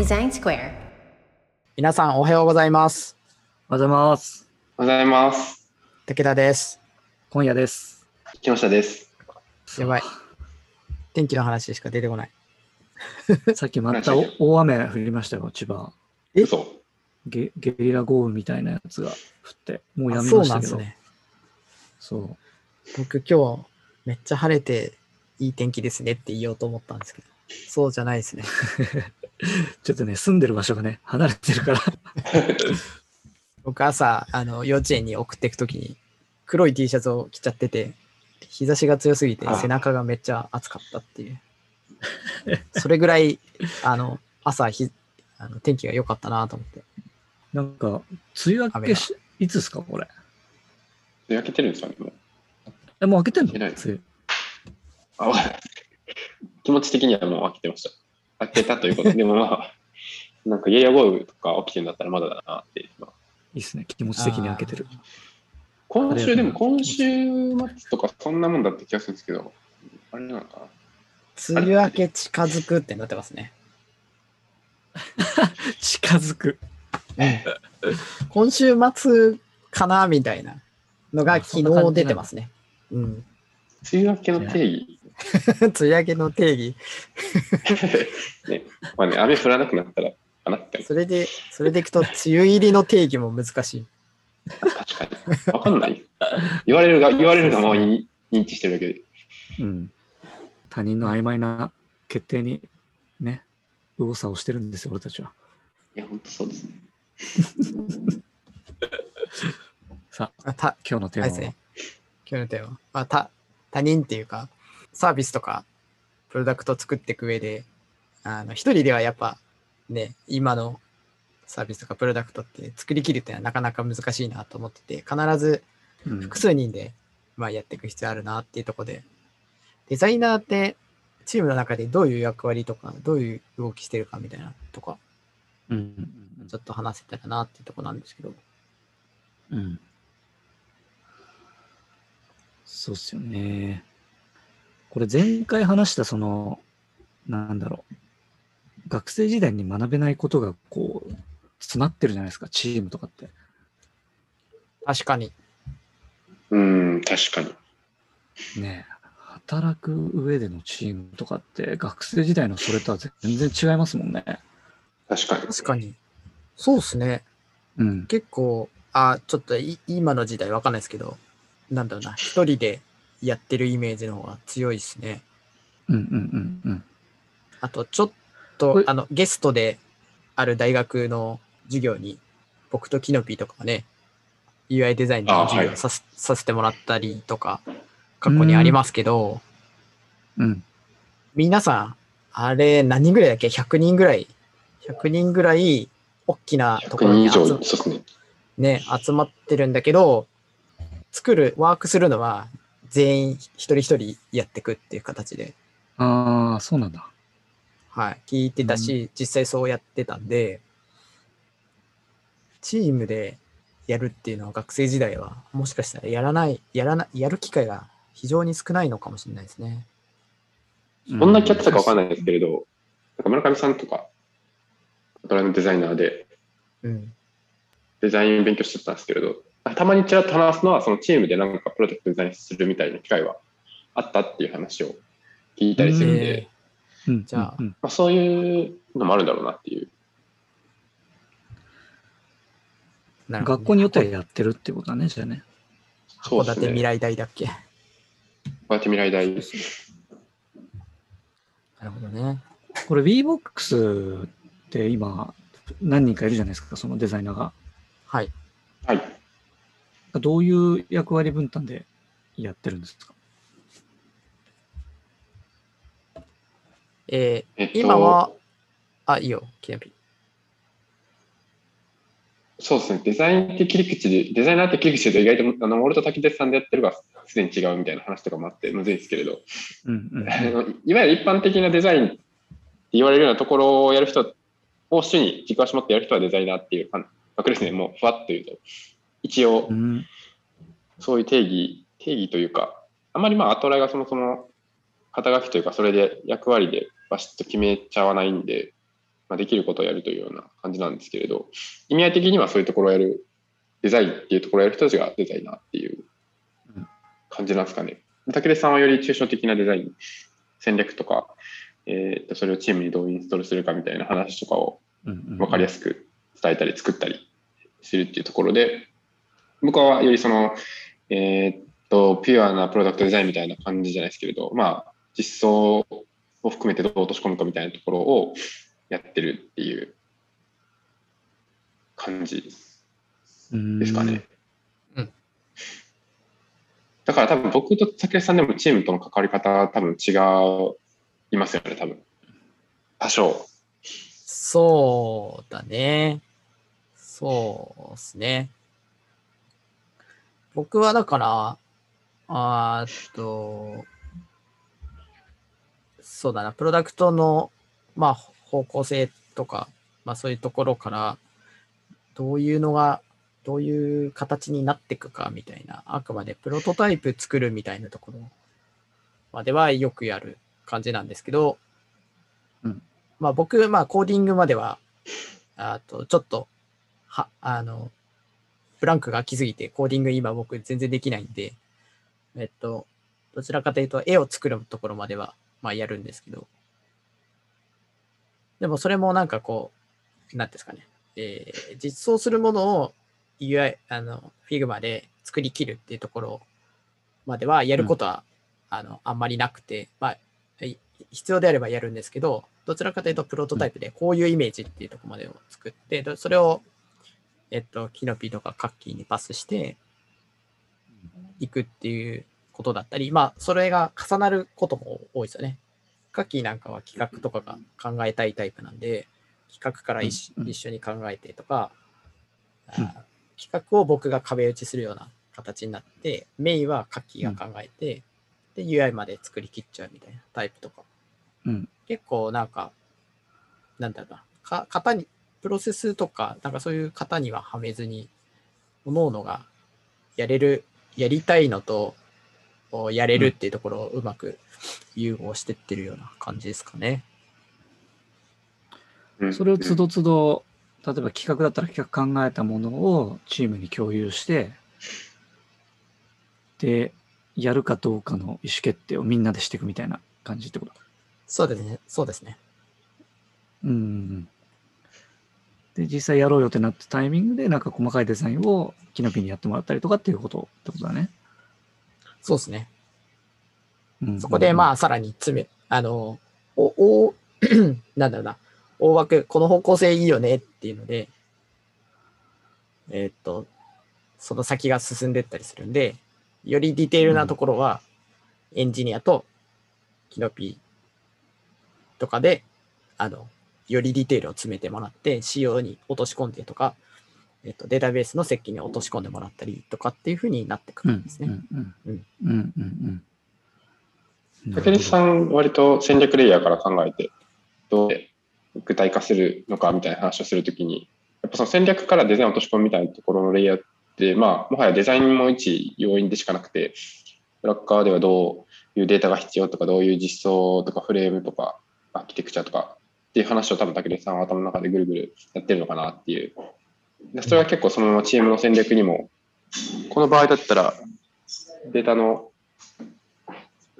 Design Square. 皆さんおはようございます。おはようございます。おはようございます。武田です。今夜です。木下です。やばい。天気の話しか出てこない。さっきまたお大雨降りましたよ、千葉。え？嘘。ゲゲリラ豪雨みたいなやつが降って、もうやあそうみましたけど。なんですね。そう僕今日めっちゃ晴れていい天気ですねって言おうと思ったんですけど、そうじゃないですね。ちょっとね、住んでる場所がね、離れてるから。僕朝、あの、幼稚園に送っていくときに黒い T シャツを着ちゃってて、日差しが強すぎてあ背中がめっちゃ暑かったっていう。それぐらい、あの、朝ひあの天気が良かったなと思って。なんか、梅雨明けし、いつですか、これ？焼けてるんですかねもうえ、もう開けてんの？梅雨。あ、わかんない。気持ち的にはもう飽きてました。開けたということで、でもまあ、なんかゲリラ豪雨とか起きてるんだったらまだだなって。まあいいっすね、気持ち的に開けてる。今週、でも今週末とかそんなもんだった気がするんですけど、あれなのかな？梅雨明け近づくってなってますね。近づく。今週末かなみたいなのが昨日出てますね。うん。梅雨明けの定義？梅雨明けの定義。ね、まあね、雨降らなくなったらかなって。それで、それでいくと、梅雨入りの定義も難しい。確かに。わかんない。言われるが、言われるがままに認知してるだけで。うん。他人の曖昧な決定に、ね、右往左往してるんですよ、俺たちは。いや、本当そうですね。さあ、あた、今日のテーマは、あれですね。今日のテーマ。まあ、た、他人っていうか、サービスとか、プロダクト作っていく上で、あの、一人ではやっぱ、ね、今のサービスとかプロダクトって作りきるっていうのはなかなか難しいなと思ってて、必ずうん複数人で、まあ、やっていく必要あるなっていうところで、デザイナーってチームの中でどういう役割とか、どういう動きしてるかみたいなとか、うんうんちょっと話せたらなっていうところなんですけど、うんうん。そうっすよね。これ前回話したその、なんだろう。学生時代に学べないことがこう、詰まってるじゃないですか、チームとかって。確かに、うん、確かに。ねえ働く上でのチームとかって学生時代のそれとは全然違いますもんね。確かに。確かに。そうですね。うん。結構、あ、ちょっとい今の時代わかんないですけど、なんだろうな、一人でやってるイメージの方が強いですね。うんうんうんうん。あと、ちょっことれ、あの、ゲストである大学の授業に、僕とキノピーとかね、UI デザインの授業あはいをさせ,、させてもらったりとか、過去にありますけど、うん。皆さん、あれ、何人ぐらいだっけ ?100 人ぐらい、100人ぐらい、大きなとこ100ろに集。ね、集まってるんだけど、作る、ワークするのは全員一人一人やっていくっていう形で、ああ、そうなんだ。はい、聞いてたし、実際そうやってたんで、チームでやるっていうのは学生時代はもしかしたらやらない、やらない、やる機会が非常に少ないのかもしれないですね。どんなキャッチたかわかんない。ですけれど、なんか村上さんとか、ドラのデザイナーでうん。デザイン勉強してたんですけれど、たまにちらっと話すのは、そのチームでなんかプロジェクトデザインするみたいな機会はあったっていう話を聞いたりするんで、えうんじゃあうんまあ、そういうのもあるんだろうなっていう。ね学校によってはやってるってことだね、じゃあね。函館未来大だっけ？こうやって未来大なるほどね。これ WeBox って今何人かいるじゃないですか、そのデザイナーが。はい。はい。どういう役割分担でやってるんですか？えーえっと今は、あ、いいよ、キノピー。そうですね、デザインって切り口で、デザイナーって切り口で意外と、あの、俺と滝出さんでやってるがすでに違うみたいな話とかもあって、むずいですけれど、うんうん あのいわゆる一般的なデザインって言われるようなところをやる人を主に軸足持ってやる人はデザイナーっていう感覚ですね、もうふわっと言うと。一応う、ん。そういう定義、定義というか、あまりまあ、アトライがそもそも肩書きというか、それで役割でバシッと決めちゃわないんで、まあ、できることをやるというような感じなんですけれど、意味合い的にはそういうところをやる、デザインっていうところをやる人たちがデザイナーっていう感じなんですかね。武出さんはより抽象的なデザイン、戦略とか、えー、とそれをチームにどうインストールするかみたいな話とかを分かりやすく伝えたり作ったりするっていうところで、僕はよりその、えー、っと、ピュアなプロダクトデザインみたいな感じじゃないですけれど、まあ、実装を含めてどう落とし込むかみたいなところをやってるっていう感じですかね。うんだから多分僕と竹さんでもチームとの関わり方は多分違いますよね、多分。多少。そうだね。そうですね。僕はだから、あーっと、そうだな、プロダクトの、まあ、方向性とか、まあそういうところから、どういうのが、どういう形になっていくかみたいな、あくまでプロトタイプ作るみたいなところまではよくやる感じなんですけど、うん。まあ僕、まあコーディングまでは、あとちょっと、は、あの、ブランクが空きすぎて、コーディング今僕全然できないんで、えっと、どちらかというと絵を作るところまでは、まあやるんですけど、でもそれもなんかこう、なんですかね、えー実装するものを UI、あの、Figma で作り切るっていうところまではやることは、あの、あんまりなくて、まあ、い必要であればやるんですけど、どちらかというとプロトタイプでこういうイメージっていうところまでを作って、でそれを、えっと、キノピとかカッキーにパスしていくっていうことだったり、まあ、それが重なることも多いですよね。カッキーなんかは企画とかが考えたいタイプなんで、企画から一,、緒に考えてとか、あうん企画を僕が壁打ちするような形になって、メインはカッキーが考えて、で、UI まで作り切っちゃうみたいなタイプとか。うん。結構なんか、なんだろうな、か型に、プロセスとか、なんかそういう型にははめずに、各々がやれる、やりたいのと、やれるっていうところをうまく融合してってるような感じですかね。うんそれをつどつど、例えば企画だったら企画考えたものをチームに共有して、で、やるかどうかの意思決定をみんなでしていくみたいな感じってこと？そうですね。そうですね。うん。で、実際やろうよってなったタイミングで、なんか細かいデザインをキノピにやってもらったりとかっていうことってことだね。そうですね。うんそこでまあさらに詰め、あの、お、お、なんだろうな、大枠、この方向性いいよねっていうので、えーっと、その先が進んでったりするんで、よりディテールなところは、エンジニアとキノピとかで、あの、よりディテールを詰めてもらって、仕様に落とし込んでとか、えっと、データベースの設計に落とし込んでもらったりとかっていうふうになってくうんるんですね。うんうんうんうんうんうん竹内さん、割と戦略レイヤーから考えて、どう具体化するのかみたいな話をするときに、やっぱその戦略からデザインを落とし込むみたいなところのレイヤーって、まあ、もはやデザインも一要因でしかなくて、ブラッカーではどういうデータが必要とか、どういう実装とかフレームとか、アーキテクチャとかっていう話を多分竹内さんは頭の中でぐるぐるやってるのかなっていう。でそれは結構そのままチームの戦略にも、この場合だったらデータの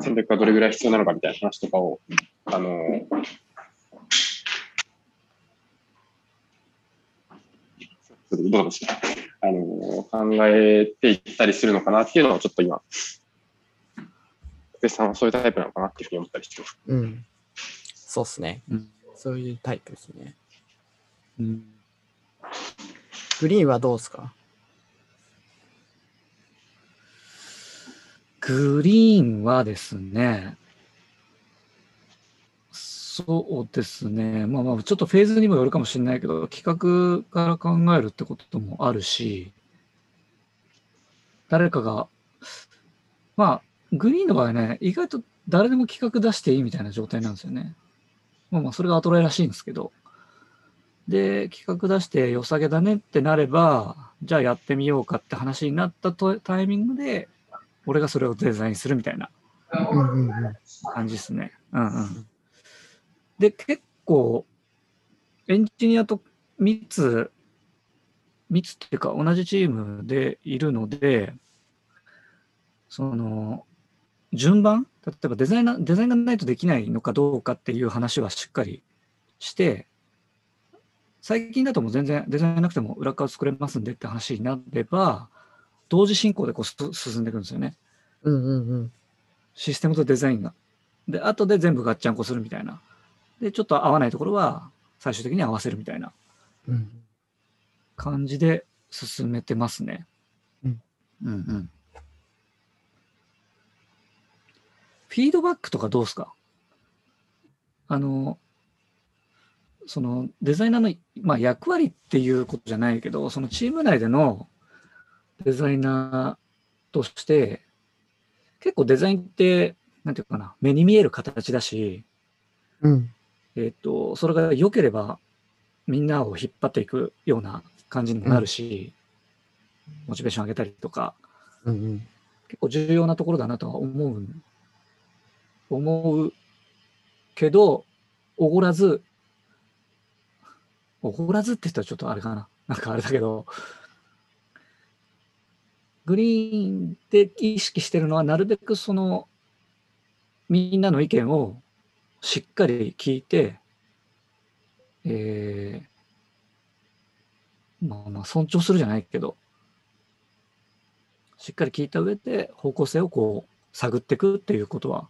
戦略がどれぐらい必要なのかみたいな話とかを、あの、どうですかあの、考えていったりするのかなっていうのをちょっと今、福井さんはそういうタイプなのかなっていうふうに思ったりしてます。うん。そうっすね。うんそういうタイプですね。うんグリーンはどうですか？グリーンはですね、そうですね、まあまあ、ちょっとフェーズにもよるかもしれないけど、企画から考えるってこともあるし、誰かが、まあ、グリーンの場合ね、意外と誰でも企画出していいみたいな状態なんですよね。まあまあ、それがアトライらしいんですけど。で、企画出して良さげだねってなれば、じゃあやってみようかって話になったとタイミングで、俺がそれをデザインするみたいな。感じですね。うんうん。で、結構、エンジニアと密、密っていうか同じチームでいるので、その、順番？例えばデザイナー、デザインがないとできないのかどうかっていう話はしっかりして、最近だともう全然デザインなくても裏側作れますんでって話になれば、同時進行でこうす進んでいくんですよね。うんうんうん。システムとデザインが。で、後で全部ガッチャンコするみたいな。で、ちょっと合わないところは最終的に合わせるみたいなうん感じで進めてますね。うん。うんうん。フィードバックとかどうですか？あの、そのデザイナーの、まあ、役割っていうことじゃないけど、そのチーム内でのデザイナーとして、結構デザインって、なんていうかな、目に見える形だし、うん。えっ、と、それが良ければ、みんなを引っ張っていくような感じにもなるし、モチベーション上げたりとか、うんうん。結構重要なところだなとは思う、思うけど、おごらず、おごらずって言ったらちょっとあれかな。なんかあれだけど、グリーンで意識してるのは、なるべくその、みんなの意見をしっかり聞いて、えー、まあまあ尊重するじゃないけど、しっかり聞いた上で方向性をこう探っていくっていうことは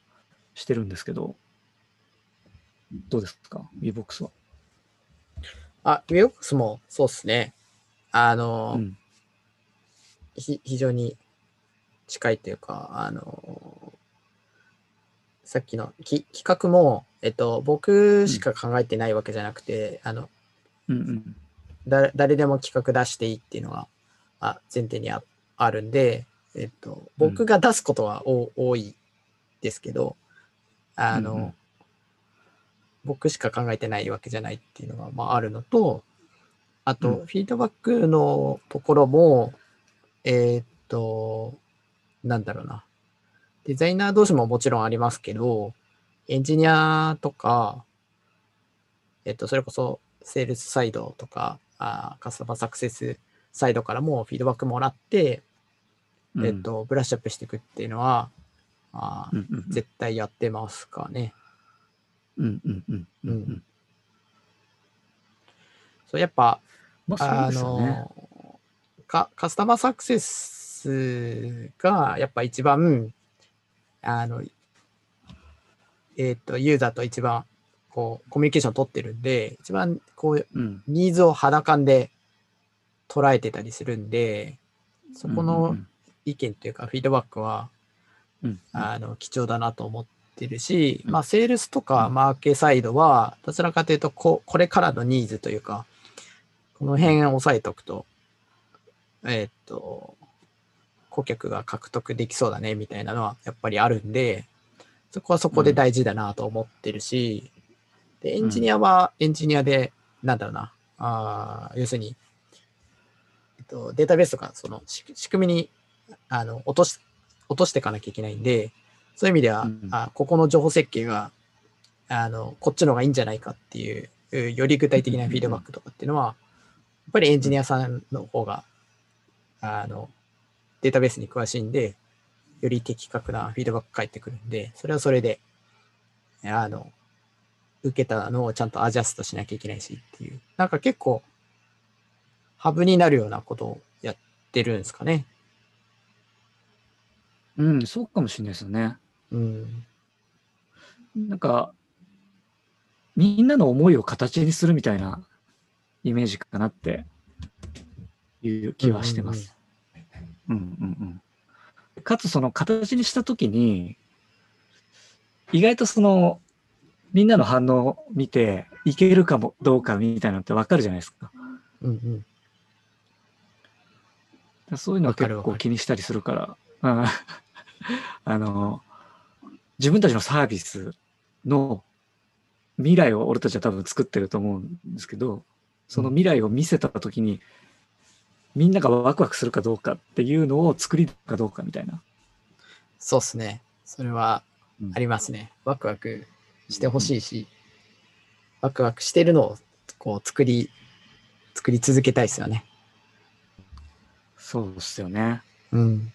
してるんですけど、どうですか ?VBOX は。あ、ウィオックスもそうっすね。あの、うん。ひ非常に近いというか、あの、さっきのき企画も、えっと、僕しか考えてないわけじゃなくて、あの、うんうん。だ誰でも企画出していいっていうのがあ前提にああるんで、えっと、僕が出すことはお、多いですけど、あの、うんうん。僕しか考えてないわけじゃないっていうのが、まあ、あるのと、あと、うん。フィードバックのところも、えーっと、なんだろうな。デザイナー同士ももちろんありますけど、エンジニアとか、えっと、それこそ、セールスサイドとか、あーカスタマーサクセスサイドからもフィードバックもらって、うん。えっ、と、ブラッシュアップしていくっていうのは、あーうんうんうん絶対やってますかね。うんうんうんうんうん。そう、やっぱ、まああ。の、かカスタマーサクセスがやっぱ一番、あの、えっ、と、ユーザーと一番、こう、コミュニケーション取ってるんで、一番、こう、うん。ニーズを肌感で捉えてたりするんで、そこうんのうん意見というか、フィードバックは、うんあの、貴重だなと思ってるし、うん。まあ、セールスとかうん。マーケサイドは、どちらかというとこ、これからのニーズというか、この辺を押さえておくと、えーっと、顧客が獲得できそうだね、みたいなのはやっぱりあるんで、そこはそこで大事だなと思ってるし、で、エンジニアはエンジニアで、なんだろうな、あー要するに、えっと、データベースとか、その仕仕組みにあの落とし落としていかなきゃいけないんで、そういう意味では、うんあここの情報設計があのこっちの方がいいんじゃないかっていう、うより具体的なフィードバックとかっていうのは、やっぱりエンジニアさんの方があのデータベースに詳しいんで、より的確なフィードバック返ってくるんで、それはそれで、あの、受けたのをちゃんとアジャストしなきゃいけないしっていう、なんか結構、ハブになるようなことをやってるんですかね。うん、そうかもしれないですよね。うん。なんか、みんなの思いを形にするみたいなイメージかなっていう気はしてます。うんうんうん。かつその形にしたときに、意外とその、みんなの反応を見て、いけるかもどうかみたいなのってわかるじゃないですか。うんうん。そういうのは結構気にしたりするから、うんあの、自分たちのサービスの未来を俺たちは多分作ってると思うんですけど、その未来を見せたときに、みんながワクワクするかどうかっていうのを作りるかどうかみたいな。そうっすね。それはうんありますね。ワクワクしてほしいし、ワクワクしてるのをこう作り、作り続けたいですよね。そうっすよね。うん。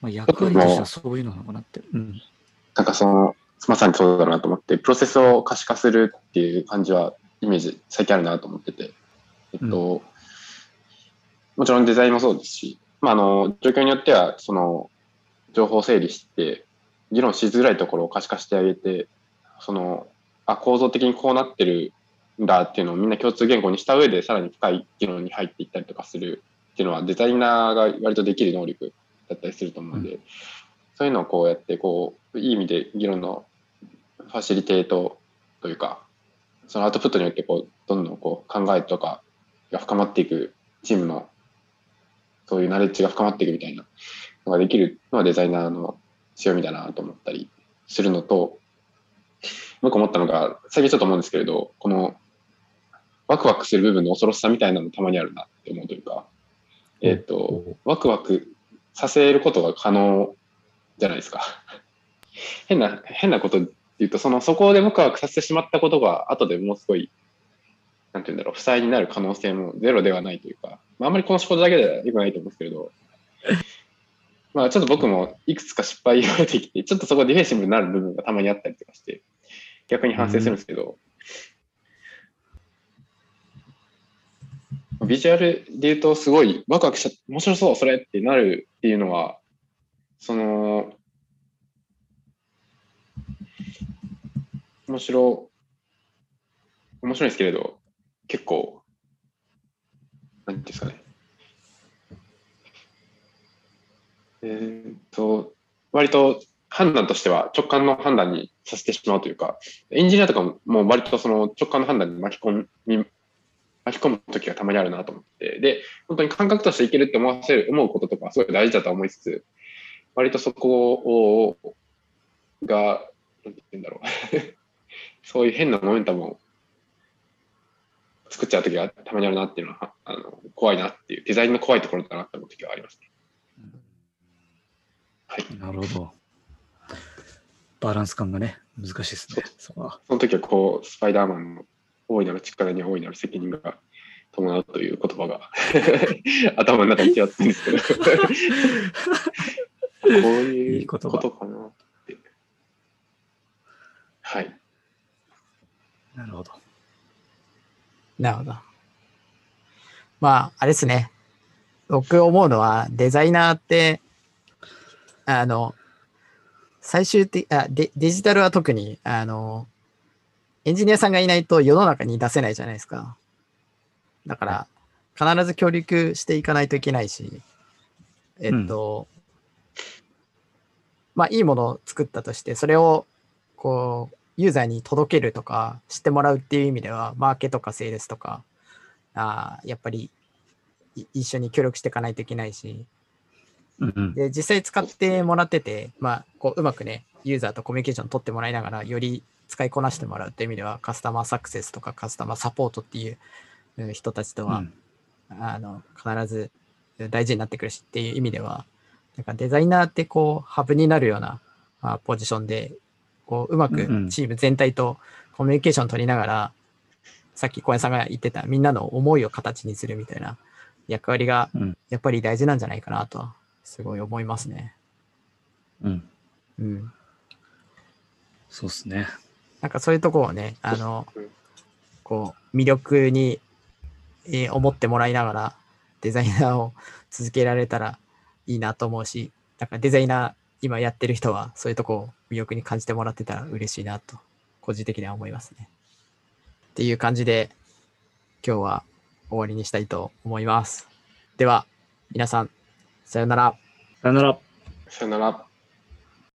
まあ、役割としてはそういうのがなって。うん。なんかその、まさにそうだなと思って、プロセスを可視化するっていう感じは、イメージ、最近あるなと思ってて、えっと、もちろんデザインもそうですし、まあ、あの、状況によっては、その、情報整理して、議論しづらいところを可視化してあげて、その、あ、構造的にこうなってるんだっていうのをみんな共通言語にした上で、さらに深い議論に入っていったりとかするっていうのは、デザイナーが割とできる能力だったりすると思うんで、そういうのをこうやって、こう、いい意味で議論のファシリテートというか、そのアウトプットによってこう、どんどんこう考えとかが深まっていくチームの、そういうナレッジが深まっていくみたいなのができるのはデザイナーの強みだなと思ったりするのと、もう一個思ったのが、最近ちょっと思うんですけれど、このワクワクする部分の恐ろしさみたいなのたまにあるなって思うというか、えっ、と、ワクワクさせることが可能じゃないですか。変な、変なこと言うと、その、そこでワクワクさせてしまったことが、後でもうすごい、なんて言うんだろう、負債になる可能性もゼロではないというか、まあ、あんまりこの仕事だけでは良くないと思うんですけれど、まあ、ちょっと僕もいくつか失敗が出てきて、ちょっとそこディフェンシブになる部分がたまにあったりとかして、逆に反省するんですけど、ビジュアルで言うと、すごいワクワクしちゃって、面白そう、それってなるっていうのは、その、面白、面白いですけれど、結構、なんていうんですかね。えーっと、割と判断としては直感の判断にさせてしまうというか、エンジニアとかももう割とその直感の判断に巻き込み、巻き込む時がたまにあるなと思って、で、本当に感覚としていけるって思わせる、思うこととかはすごい大事だとは思いつつ、割とそこを、が、なんて言うんだろう。そういう変なモメンタムを作っちゃう時がたまにあるなっていうのは、あの怖いなっていう、デザインの怖いところだなって思う時がありますね。はい。なるほど。バランス感がね、難しいですね。そ。その時はこう、スパイダーマンの大いなる力には大いなる責任が伴うという言葉が 頭の中にちらってるんですけど、こういうことかなって。はい。なるほど。なるほど。まあ、あれですね。僕思うのは、デザイナーって、あの、最終的あデ、デジタルは特に、あの、エンジニアさんがいないと世の中に出せないじゃないですか。だから、必ず協力していかないといけないし、えっと、まあ、いいものを作ったとして、それを、こう、ユーザーに届けるとか、知ってもらうっていう意味では、マーケとかセールスとか、あーやっぱりい一緒に協力していかないといけないし、うんうん。で、実際使ってもらってて、まあ、こう、うまくね、ユーザーとコミュニケーション取ってもらいながら、より使いこなしてもらうっていう意味では、カスタマーサクセスとかカスタマーサポートっていううん人たちとは、うんあの、必ず大事になってくるしっていう意味では、なんかデザイナーってこう、ハブになるようなあポジションで、こう、うまくうんうんチーム全体とコミュニケーション取りながら、さっき小林さんが言ってたみんなの思いを形にするみたいな役割がうんやっぱり大事なんじゃないかなとは、すごい思いますね。うん。うん。そうですね。なんかそういうところをね、あのうん、こう、魅力に、えー思ってもらいながら、デザイナーを続けられたらいいなと思うし、なんかデザイナー、今やってる人は、そういうとこを魅力に感じてもらってたら嬉しいなと、個人的には思いますね。っていう感じで、今日は終わりにしたいと思います。では、皆さん、さようなら。さよなら。さよなら。